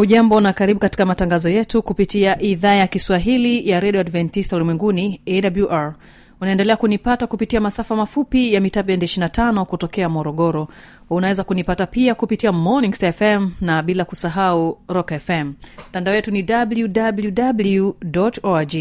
hujambo na karibu katika matangazo yetu kupitia idhaa ya kiswahili ya redio adventista ulimwenguni awr unaendelea kunipata kupitia masafa mafupi ya mita bendi 25 kutokea morogoro. Unaweza kunipata pia kupitia morning Star fm na bila kusahau rock fm mtandao wetu ni www org.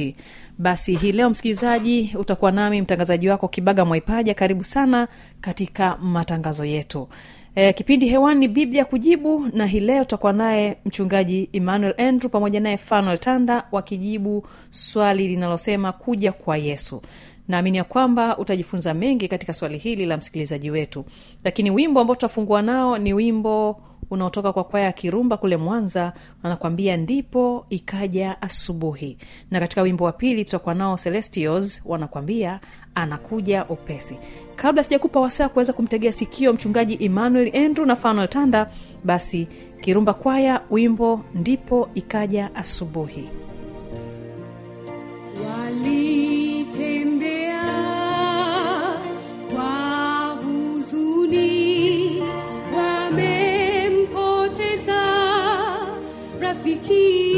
Basi hii leo msikilizaji utakuwa nami mtangazaji wako kibaga mwaipaja. Karibu sana katika matangazo yetu e, kipindi hewani ni biblia kujibu na hii leo tutakuwa naye mchungaji emmanuel andrew pamoja naye fanuel tanda wakijibu swali linalosema kuja kwa yesu. Naamini ya kwamba utajifunza mengi katika swali hili la msikilizaji wetu. Lakini wimbo ambao tutafungua nao ni wimbo unaotoka kwa kwaya ya kirumba kule mwanza wanakwambia ndipo ikaja asubuhi. Na katika wimbo wa pili tutakuwa nao celestios wanakwambia anakuja upesi. Kabla sijakupa wasaa kuweza kumtegea sikio mchungaji emmanuel andrew na fanuel tanda basi kirumba kwaya wimbo ndipo ikaja asubuhi rafiki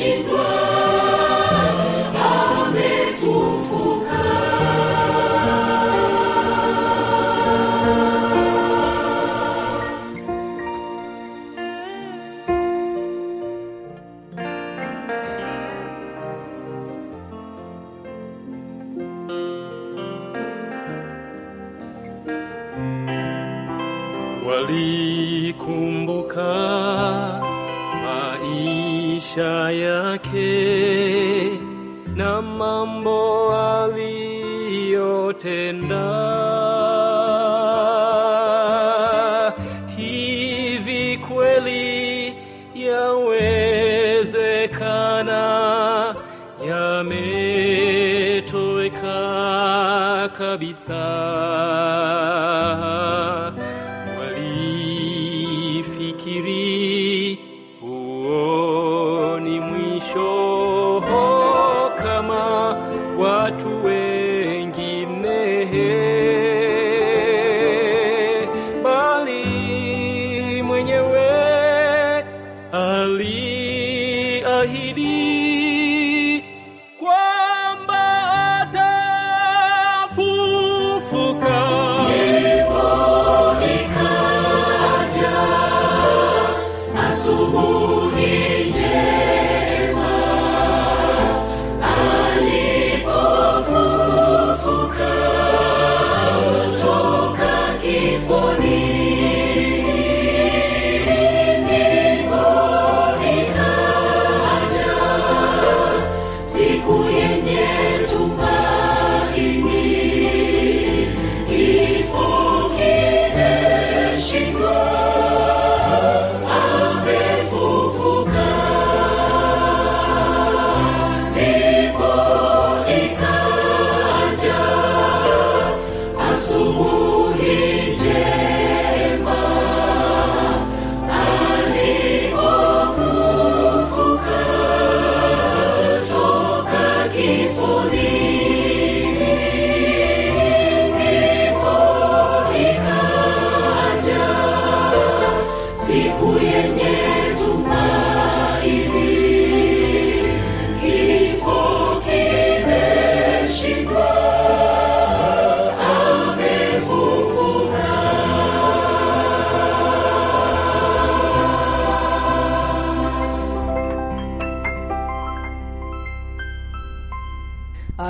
she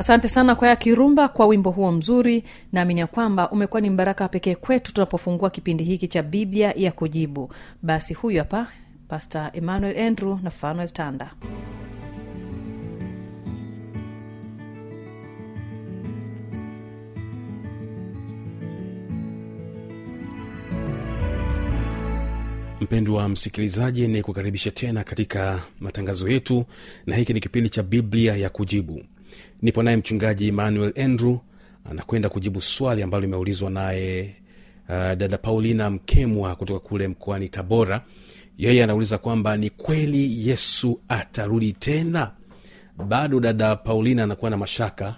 asante sana kwaya kirumba kwa wimbo huo mzuri. Naamini ya kwamba umekuwa ni mbaraka pekee kwetu tunapofungua kipindi hiki cha biblia ya kujibu. Basi huyu hapa pasta emmanuel andrew na fanuel tanda. Mpendwa msikilizaji ni kukaribisha tena katika matangazo yetu na hiki ni kipindi cha biblia ya kujibu nipo naye mchungaji emmanuel andrew anakwenda kujibu swali ambalo limeulizwa naye uh, dada paulina mkemwa kutoka kule mkoani tabora. Yeye anauliza kwamba ni kweli yesu atarudi tena? Bado dada paulina anakuwa na mashaka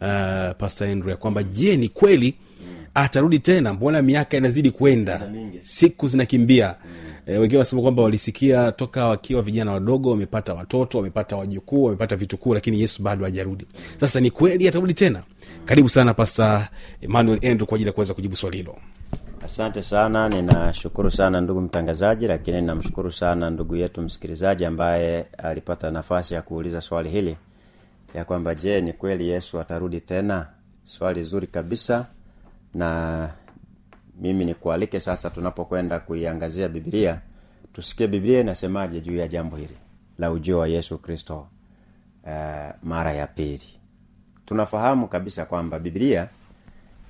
uh, pastor andrew ya kwamba je ni kweli atarudi tena? Mbona miaka inazidi kwenda? Siku zinakimbia e, wengine wanasema kwamba walisikia toka wakiwa vijana wadogo wamepata watoto wamepata wajukuu wamepata vitukuu lakini yesu bado hajarudi. Sasa ni kweli atarudi tena? Karibu sana pasta emmanuel andrew kwa ajili ya kuweza kujibu swali hilo. Asante sana ninashukuru sana ndugu mtangazaji lakini namshukuru sana ndugu yetu msikilizaji ambaye alipata nafasi ya kuuliza swali hili ya kwamba je ni kweli yesu atarudi tena? Swali zuri kabisa na mimi nikualike sasa tunapokwenda kuiangazia bibilia tusikie bibilia inasemaje juu ya jambo hili la ujio wa yesu kristo uh, mara ya pili. Tunafahamu kabisa kwamba bibilia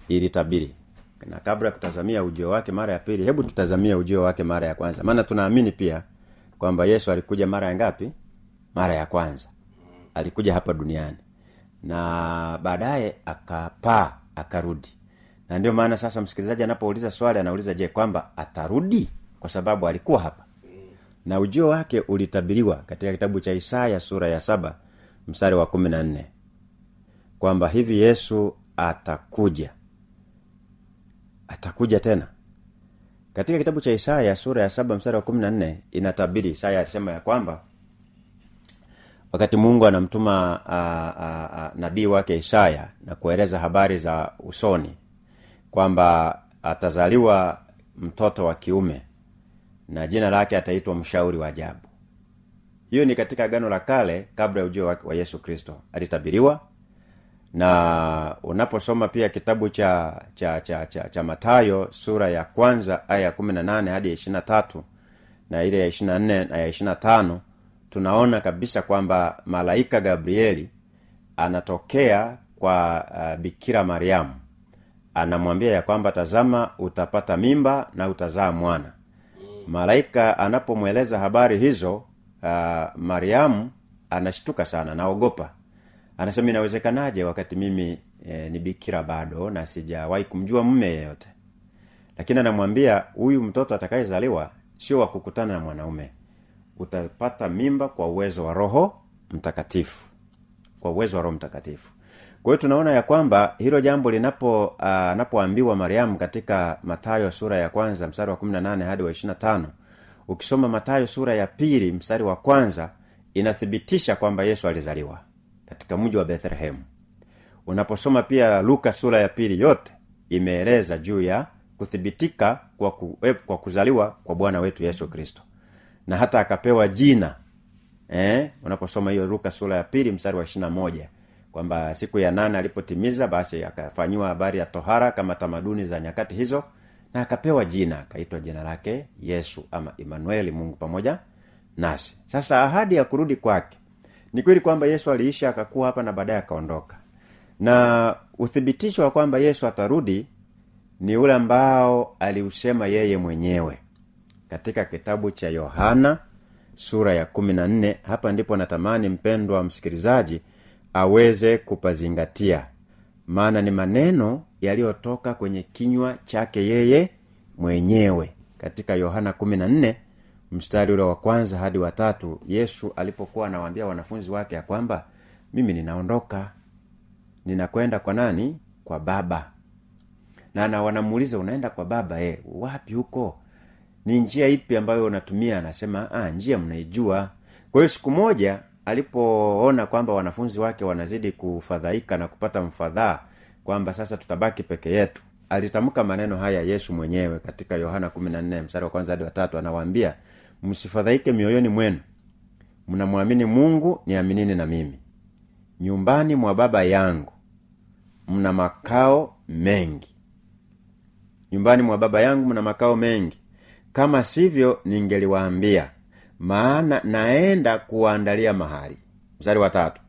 ilitabiri. Na kabla ya kutazamia ujio wake mara ya pili hebu tutazamia ujio wake mara ya kwanza. Maana tunaamini pia kwamba yesu alikuja mara ya ngapi? Mara ya kwanza. Alikuja hapa duniani. Na baadaye akapaa akarudi na ndio maana sasa msikilizaji anapouliza swali anauliza je kwamba atarudi? Kwa sababu alikuwa hapa. Na ujio wake ulitabiriwa katika kitabu cha isaya sura ya saba mstari wa kumi na nne. Kwamba hivi yesu atakuja. Atakuja tena. Katika kitabu cha isaya sura ya saba mstari wa kumi na nne inatabiri isaya alisema ya kwamba wakati mungu anamtuma nabii wake isaya na kueleza habari za usoni kwamba atazaliwa mtoto wa kiume na jina lake ataitwa mshauri wa ajabu. Hiyo ni katika gano la kale kabla ya ujio wa, wa yesu kristo. Alitabiriwa na unaposoma pia kitabu cha cha cha cha, cha matayo sura ya kwanza aya ya kumi na nane hadi ya ishiri na tatu na ile ya ishiri na nne na ya ishiri na tano tunaona kabisa kwamba malaika gabrieli anatokea kwa uh, bikira mariamu anamwambia ya kwamba tazama utapata mimba na utazaa mwana. Malaika anapomweleza habari hizo uh, mariamu anashtuka sana naogopa. Anasema inawezekanaje wakati mimi e, ni bikira bado na sijawahi kumjua mme yeyote? Lakini anamwambia huyu mtoto atakayezaliwa sio wa kukutana na mwanaume. Utapata mimba kwa uwezo wa roho mtakatifu. Kwa uwezo wa roho mtakatifu kwa hiyo tunaona ya kwamba hilo jambo linapo uh, anapoambiwa mariamu katika matayo sura ya kwanza mstari wa 18 hadi wa 25 ukisoma matayo sura ya pili mstari wa kwanza inathibitisha kwamba yesu alizaliwa katika mji wa bethlehemu. Unaposoma pia luka sura ya pili yote imeeleza juu ya kuthibitika kwa, ku, eh, kwa kuzaliwa kwa bwana wetu yesu kristo. Na hata akapewa jina eh, unaposoma hiyo luka sura ya pili mstari wa ishirina moja kwamba siku ya nane alipotimiza basi akafanyiwa habari ya tohara kama tamaduni za nyakati hizo na akapewa jina akaitwa jina lake yesu ama emanueli mungu pamoja nasi. Sasa ahadi ya kurudi kwake ni kweli kwamba yesu aliisha akakuwa hapa na baadaye akaondoka. Na uthibitisho wa kwamba yesu atarudi ni ule ambao aliusema yeye mwenyewe katika kitabu cha yohana sura ya kumi na nne. Hapa ndipo natamani mpendwa msikilizaji aweze kupazingatia. Maana ni maneno yaliyotoka kwenye kinywa chake yeye mwenyewe. Katika yohana 14 mstari ule wa kwanza hadi watatu yesu alipokuwa anawaambia wanafunzi wake ya kwamba mimi ninaondoka. Ninakwenda kwa nani? Kwa baba. Na na wanamuuliza unaenda kwa baba e, wapi huko? Ni njia ipi ambayo unatumia? Anasema ah, njia mnaijua. Kwa hiyo siku moja alipoona kwamba wanafunzi wake wanazidi kufadhaika na kupata mfadhaa kwamba sasa tutabaki peke yetu alitamka maneno haya yesu mwenyewe katika yohana 14 mstari wa kwanza hadi watatu anawaambia msifadhaike mioyoni mwenu. Mnamwamini mungu niaminini na mimi. Nyumbani mwa baba yangu mna makao mengi. Nyumbani mwa baba yangu mna makao mengi. Kama sivyo ningeliwaambia maana naenda kuwaandalia mahali. Mstari wa tatu.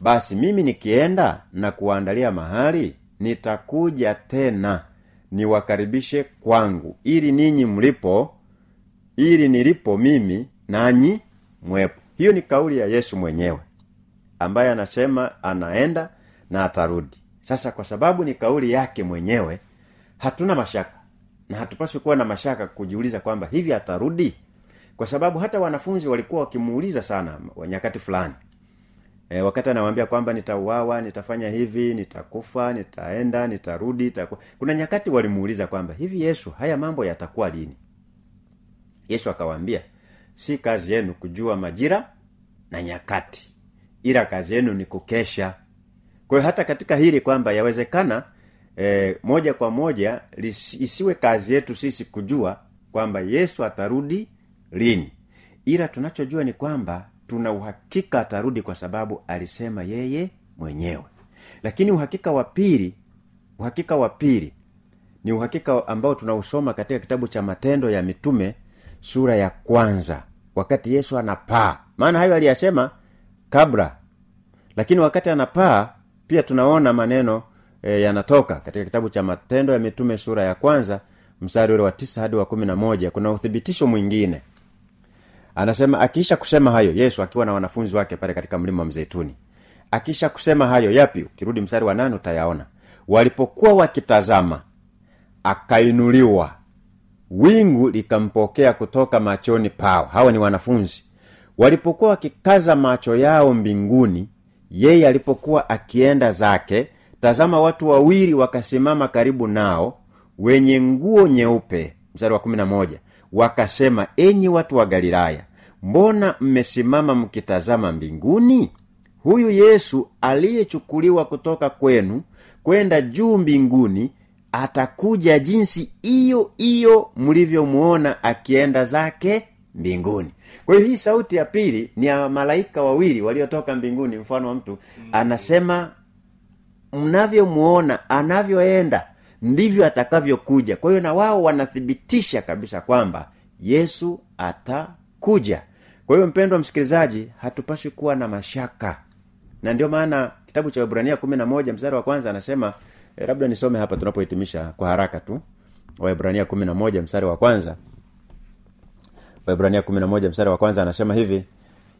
Basi mimi nikienda na kuwaandalia mahali nitakuja tena niwakaribishe kwangu ili ninyi mlipo ili nilipo mimi nanyi mwepo. Hiyo ni kauli ya yesu mwenyewe ambaye anasema anaenda na atarudi. Sasa kwa sababu ni kauli yake mwenyewe hatuna mashaka. Na hatupaswi kuwa na mashaka kujiuliza kwamba hivi atarudi kwa sababu hata wanafunzi walikuwa wakimuuliza sana nyakati fulani. E, wakati anawambia kwamba nitauawa nitafanya hivi nitakufa nitaenda nitarudi nitaku... kuna nyakati walimuuliza kwamba hivi yesu haya mambo yatakuwa lini? Yesu akawaambia si kazi yenu kujua majira na nyakati ila kazi yenu ni kukesha. Kwa hata katika hili kwamba yawezekana e, moja kwa moja lis, isiwe kazi yetu sisi kujua kwamba yesu atarudi lini. Ila tunachojua ni kwamba tuna uhakika atarudi kwa sababu alisema yeye mwenyewe. Lakini uhakika wa pili uhakika wa pili ni uhakika ambao tunausoma katika kitabu cha matendo ya mitume sura ya kwanza wakati yesu anapaa. Maana hayo aliyasema kabla. Lakini wakati anapaa pia tunaona maneno e, yanatoka katika kitabu cha matendo ya mitume sura ya kwanza mstari ule wa tisa hadi wa kumi na moja. Kuna uthibitisho mwingine anasema akiisha kusema hayo yesu akiwa na wanafunzi wake pale katika mlima wa mzeituni. Akiisha kusema hayo yapi? Ukirudi mstari wa nane utayaona. Walipokuwa wakitazama akainuliwa. Wingu likampokea kutoka machoni pao. Hawa ni wanafunzi. Walipokuwa wakikaza macho yao mbinguni yeye alipokuwa akienda zake tazama watu wawili wakasimama karibu nao wenye nguo nyeupe mstari wa wakasema enyi watu wa galilaya mbona mmesimama mkitazama mbinguni? Huyu yesu aliyechukuliwa kutoka kwenu kwenda juu mbinguni atakuja jinsi iyo iyo mlivyomuona akienda zake mbinguni. Kwa hiyo hii sauti ya pili ni ya malaika wawili waliotoka mbinguni mfano wa mtu anasema mnavyomwona anavyoenda ndivyo atakavyokuja. Kwa hiyo na wao wanathibitisha kabisa kwamba yesu atakuja kwa hiyo mpendwa msikilizaji hatupaswi kuwa na mashaka. Na ndio maana kitabu cha ibrania kumi na moja mstari wa kwanza anasema eh, labda nisome hapa tunapohitimisha kwa haraka tu. Waibrania kumi na moja mstari wa kwanza. Waibrania kumi na moja mstari wa kwanza anasema hivi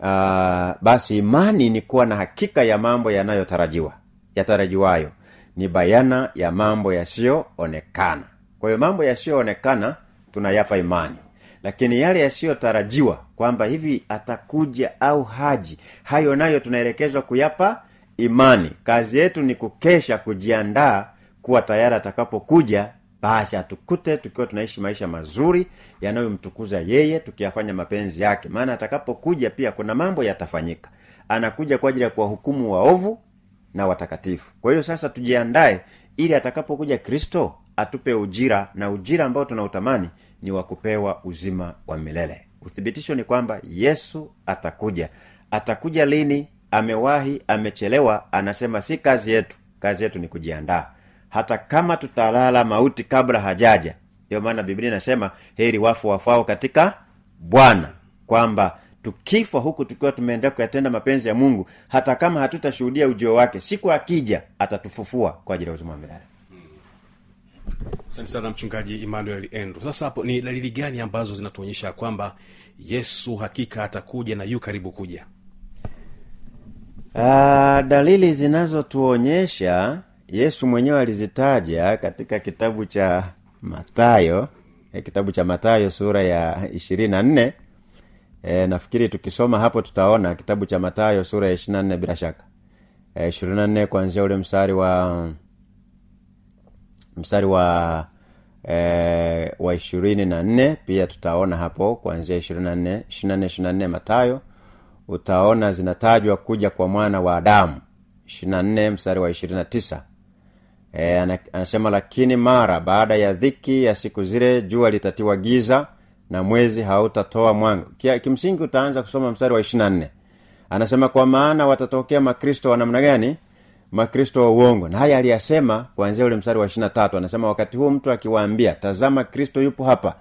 uh, basi imani ni kuwa na hakika ya mambo yanayotarajiwa yatarajiwayo. Ni bayana ya mambo yasiyoonekana. Kwa hiyo mambo yasiyoonekana tunayapa imani lakini yale yasiyotarajiwa kwamba hivi atakuja au haji hayo nayo tunaelekezwa kuyapa imani. Kazi yetu ni kukesha kujiandaa kuwa tayari atakapokuja basi atukute tukiwa tunaishi maisha mazuri yanayomtukuza yeye tukiyafanya mapenzi yake. Maana atakapokuja pia kuna mambo yatafanyika. Anakuja kwa ajili ya kuwahukumu waovu na watakatifu. Kwa hiyo sasa tujiandae ili atakapokuja kristo atupe ujira na ujira ambao tunautamani ni wa kupewa uzima wa milele. Uthibitisho ni kwamba yesu atakuja. Atakuja lini? Amewahi amechelewa anasema si kazi yetu. Kazi yetu ni kujiandaa. Hata kama tutalala mauti kabla hajaja. Ndio maana biblia inasema heri wafu wafao katika bwana. Kwamba tukifa huku tukiwa tumeendelea kuyatenda mapenzi ya mungu hata kama hatutashuhudia ujio wake siku akija atatufufua kwa ajili ya uzima wa milele asante sana mchungaji emmanuel andrew. Sasa hapo ni dalili gani ambazo zinatuonyesha kwamba yesu hakika atakuja na yu karibu kuja? Ah, dalili zinazotuonyesha yesu mwenyewe alizitaja katika kitabu cha matayo eh, kitabu cha matayo sura ya ishirini na nne. E, nafikiri tukisoma hapo tutaona kitabu cha matayo sura ya ishiri na nne bila shaka. Ishirini na nne kuanzia ule mstari wa mstari wa e, wa ishirini na nne pia tutaona hapo kuanzia ishirini matayo utaona zinatajwa kuja kwa mwana wa adamu. Ishiri na nne mstari wa ishirini na tisa. E, anasema lakini mara baada ya dhiki ya siku zile jua litatiwa giza na mwezi hautatoa mwanga. Kimsingi utaanza kusoma mstari wa ishiri nne. Anasema kwa maana watatokea makristo wa namna gani makristo wa uongo. Na haya aliyasema kuanzia ule mstari wa ishiri na tatu anasema wakati huu mtu akiwaambia tazama kristo yupo hapa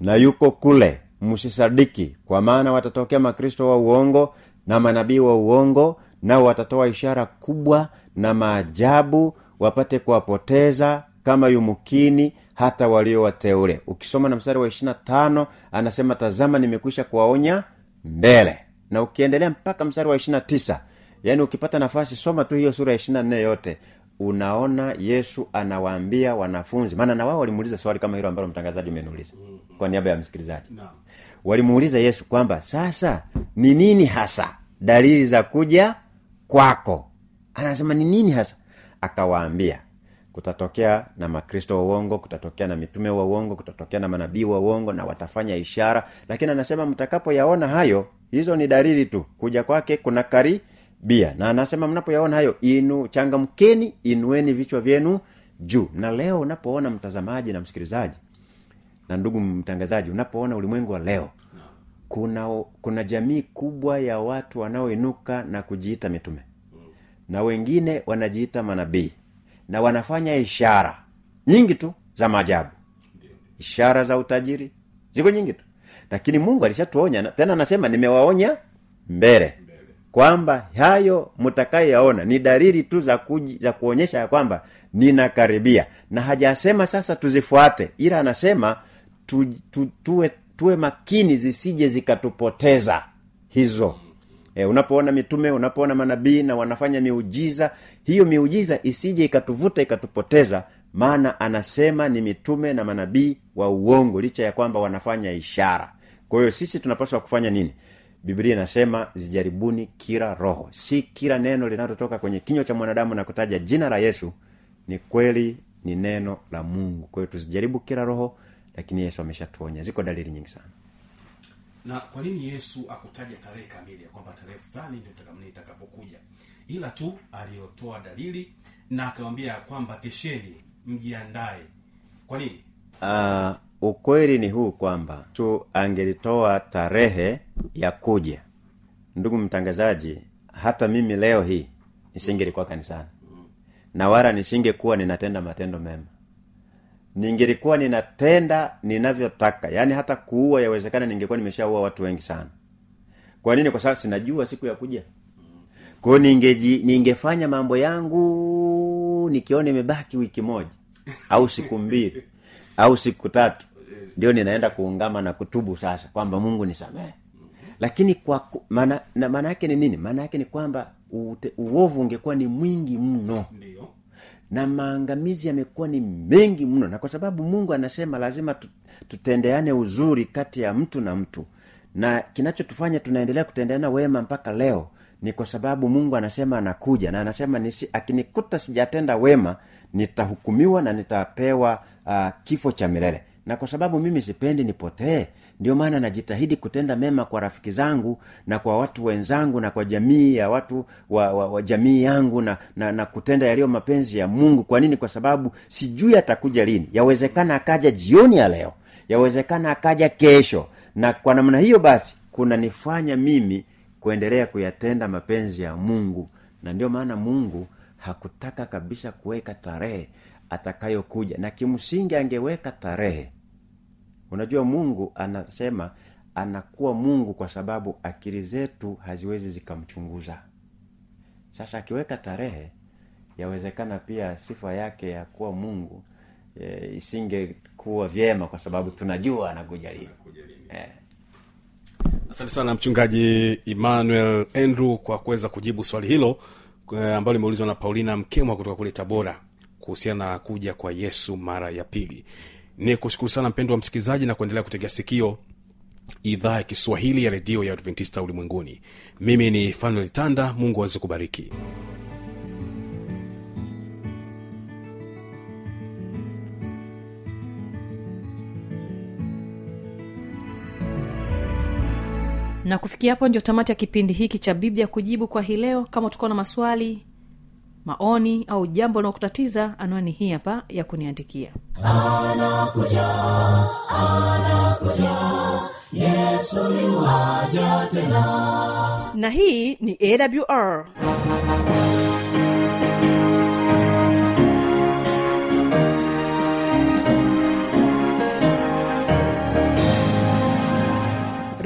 na yuko kule msisadiki kwa maana watatokea makristo wa uongo na manabii wa uongo nao watatoa ishara kubwa na maajabu wapate kuwapoteza kama yumukini hata walio wateule. Ukisoma na mstari wa ishirina tano anasema tazama nimekwisha kuwaonya mbele. Na ukiendelea mpaka mstari wa ishirina tisa yaani ukipata nafasi soma tu hiyo sura ya ishirina nne yote. Unaona yesu anawaambia wanafunzi. Maana na wao walimuuliza swali kama hilo ambalo mtangazaji umeniuliza kwa niaba ya msikilizaji. Walimuuliza yesu kwamba sasa ni nini hasa dalili za kuja kwako? Anasema ni nini hasa? Akawaambia kutatokea na makristo wa uongo kutatokea na mitume wa uongo kutatokea na manabii wa uongo na watafanya ishara. Lakini anasema mtakapoyaona hayo hizo ni dalili tu. Kuja kwake kuna karibia na anasema mnapoyaona hayo inu changamkeni inueni vichwa vyenu juu. Na leo unapoona mtazamaji na msikilizaji na ndugu mtangazaji unapoona ulimwengu wa leo kuna kuna jamii kubwa ya watu wanaoinuka na kujiita mitume. Na wengine wanajiita manabii. Na wanafanya ishara nyingi tu za maajabu. Ishara za utajiri ziko nyingi tu. Lakini mungu alishatuonya tena anasema nimewaonya mbele kwamba hayo mtakayoyaona ni dalili tu za, kuji, za kuonyesha ya kwamba ninakaribia. Na hajasema sasa tuzifuate ila anasema tu, tu, tuwe, tuwe makini zisije zikatupoteza hizo. E, unapoona mitume unapoona manabii na wanafanya miujiza hiyo miujiza isije ikatuvuta ikatupoteza maana anasema ni mitume na manabii wa uongo licha ya kwamba wanafanya ishara. Kwa hiyo sisi tunapaswa kufanya nini biblia inasema zijaribuni kila roho. Si kila neno linalotoka kwenye kinywa cha mwanadamu na kutaja jina la yesu ni kweli ni neno la mungu. Kwa hiyo tusijaribu kila roho lakini yesu ameshatuonya. Ziko dalili nyingi sana. Na kwa nini yesu akutaja tarehe kamili ya kwamba tarehe fulani ndio itakapokuja ila tu aliyotoa dalili na akawambia ya kwamba kesheni mjiandae. Kwa nini? Uh, ukweli ni huu kwamba tu angelitoa tarehe ya kuja. Ndugu mtangazaji hata mimi leo hii nisingelikuwa kanisani. Na wala nisingekuwa ninatenda matendo mema. Ningelikuwa ninatenda ninavyotaka. Yaani hata kuua yawezekana ningekuwa nimeshaua watu wengi sana. Kwa nini? Kwa sababu sinajua siku ya kuja. Kwao ningeji ningefanya mambo yangu nikiona imebaki wiki moja. Au siku mbili. Au siku tatu ndio ninaenda kuungama na kutubu sasa kwamba mungu nisamehe. Lakini kwa maana maana yake ni nini? Maana yake ni kwamba ute- uovu ungekuwa ni mwingi mno. Na maangamizi yamekuwa ni mengi mno. Na kwa sababu mungu anasema lazima tutendeane uzuri kati ya mtu na mtu. Na kinachotufanya tunaendelea kutendeana wema mpaka leo ni kwa sababu mungu anasema anakuja na anasema nisi, akinikuta sijatenda wema nitahukumiwa na nitapewa uh, kifo cha milele na kwa sababu mimi sipendi nipotee ndio maana najitahidi kutenda mema kwa rafiki zangu na kwa watu wenzangu na kwa jamii ya watu wa, wa, wa jamii yangu na, na, na kutenda yaliyo mapenzi ya mungu. Kwa nini? Kwa sababu sijui atakuja lini. Yawezekana akaja jioni ya leo. Yawezekana akaja kesho. Na kwa namna hiyo basi kunanifanya mimi kuendelea kuyatenda mapenzi ya mungu. Na ndio maana mungu hakutaka kabisa kuweka tarehe atakayokuja. Na kimsingi angeweka tarehe unajua mungu anasema anakuwa mungu kwa sababu akili zetu haziwezi zikamchunguza. Sasa akiweka tarehe yawezekana pia sifa yake ya kuwa mungu e, isingekuwa vyema kwa sababu tunajua anakuja lini. Eh. asante sana mchungaji emmanuel andrew kwa kuweza kujibu swali hilo eh, ambalo limeulizwa na paulina mkemwa kutoka kule tabora kuhusiana na kuja kwa yesu mara ya pili ni kushukuru sana mpendo wa msikilizaji na kuendelea kutegea sikio idhaa ya kiswahili ya redio ya adventista ulimwenguni. Mimi ni fanuel tanda mungu aweze kubariki. Na kufikia hapo ndio tamati ya kipindi hiki cha biblia kujibu kwa hii leo. Kama utakuwa na maswali maoni au jambo linalokutatiza anwani hii hapa ya kuniandikia. Na hii ni awr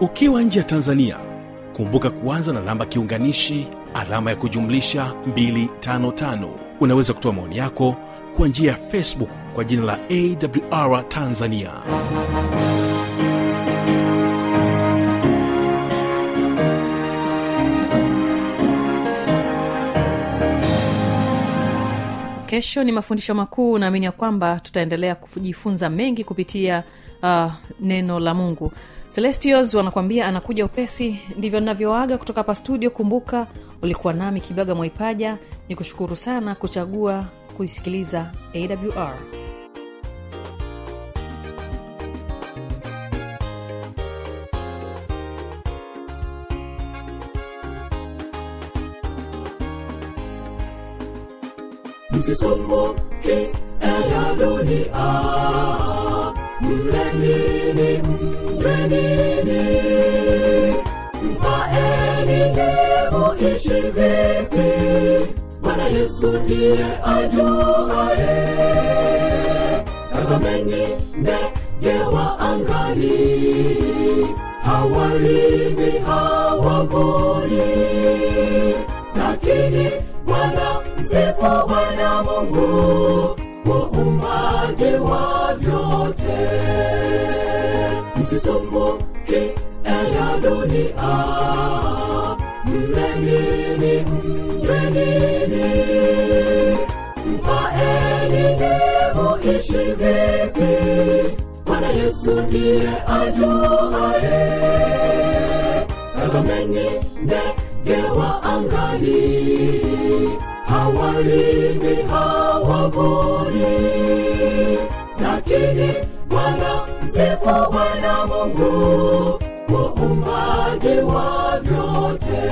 ukiwa nje ya tanzania kumbuka kuanza na namba kiunganishi alama ya kujumlisha 255 unaweza kutoa maoni yako kwa njia ya facebook kwa jina la awr tanzania. Kesho ni mafundisho makuu naamini ya kwamba tutaendelea kujifunza mengi kupitia uh, neno la mungu celestios wanakuambia anakuja upesi ndivyo ninavyoaga kutoka hapa studio. Kumbuka ulikuwa nami kibaga mwaipaja ni kushukuru sana kuchagua kuisikiliza awr msisumbuki ya dunia mlenini mlenini mfaeni ndevu ishi vipi bwana yesu ndiye ajuae tazameni ndege wa angani. Hawalimi hawavuni. Lakini bwana msifu bwana mungu muumbaji wa vyote msisumbuki ya dunia mmenini mlenini mfaeni ndevu ishi vipi? Bwana yesu ndiye ajuaye tazameni ndege wa angani. Hawalimi hawavuni. Lakini bwana msifu bwana mungu muumbaji wa vyote.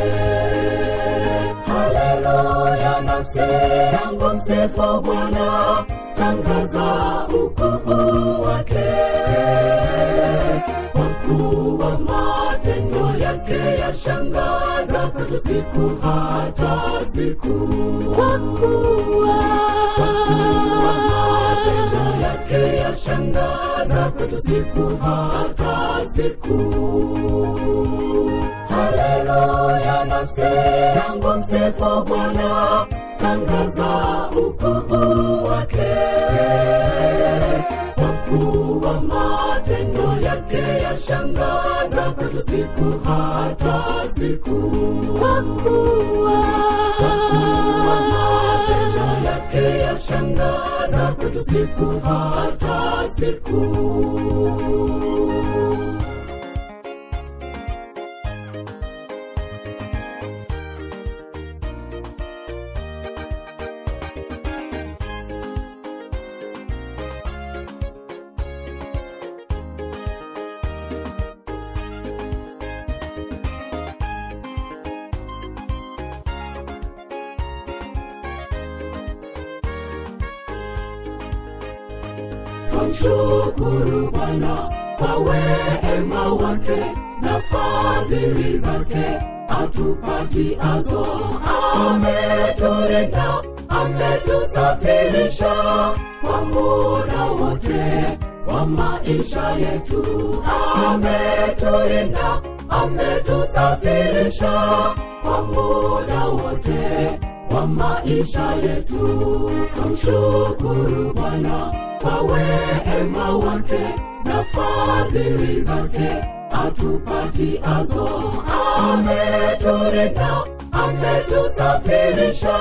Haleluya nafsi yangu msifu bwana tangaza ukuu wake. Kuwa matendo yake yashangaza kwetu siku hata siku. Kwa kuwa matendo yake yashangaza kwetu siku hata siku. Haleluya nafsi yangu msifu bwana tangaza ukuu wake. Kuwa matendo yake yashangaza kwetu siku hata siku. Kwa kuwa yashangaza kwetu siku hata siku twamshukuru bwana kwa wema wake na fadhili zake. Atupatiazo ametuleta, ametusafirisha kwa muda wote wa maisha yetu. Ametulinda ametusafirisha kwa muda wote wa maisha yetu. Tumshukuru bwana kwa wema wake na fadhili zake atupatiazo ametulinda ametusafirisha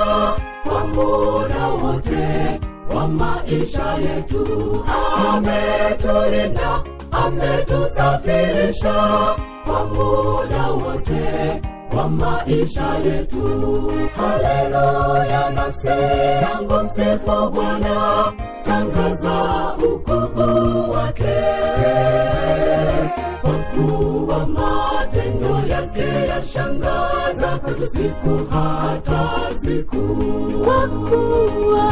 kwa muda wote wa maisha yetu. Ametulinda ametusafirisha kwa muda wote wa maisha yetu. Haleluya nafsi yangu msifu bwana tangaza ukuu wake. Kwa kuwa matendo yake yashangaza kwetu siku hata siku. Kwa kuwa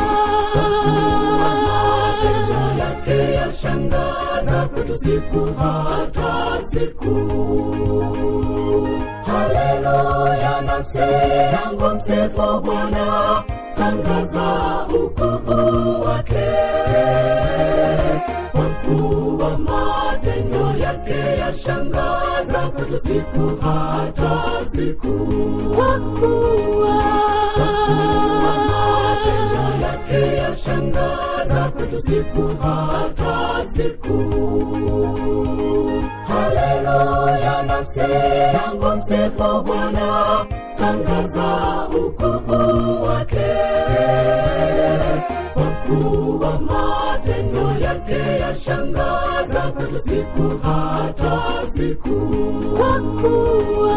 matendo yake yashangaza kwetu siku hata siku. Haleluya nafsi yangu msifu bwana tangaza ukuu wake. Kwa kuwa matendo yake yashangaza kwetu siku hata siku. Kwa kuwa matendo yake yashangaza kwetu siku hata siku. Haleluya nafsi yangu msifu bwana. Tangaza kuwa matendo yake yashangaza kwetu siku hata siku. Kwa kuwa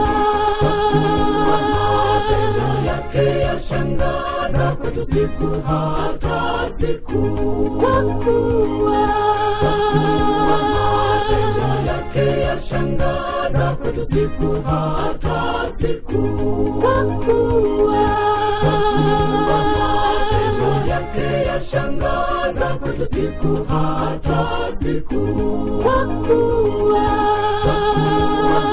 matendo yake yashangaza kwetu siku hata siku. Kwa kuwa matendo yake yashangaza kwetu siku hata siku. Kwa kuwa yake yashangaza kwetu siku hata siku. Kwa kuwa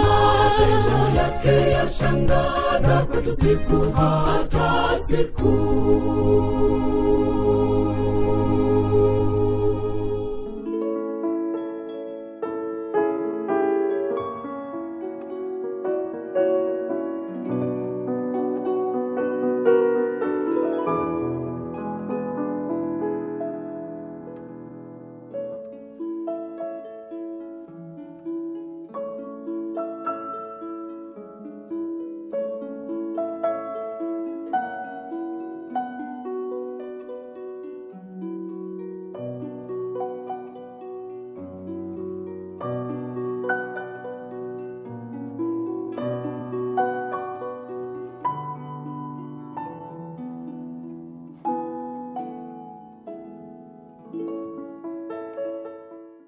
matendo yake yashangaza kwetu siku hata siku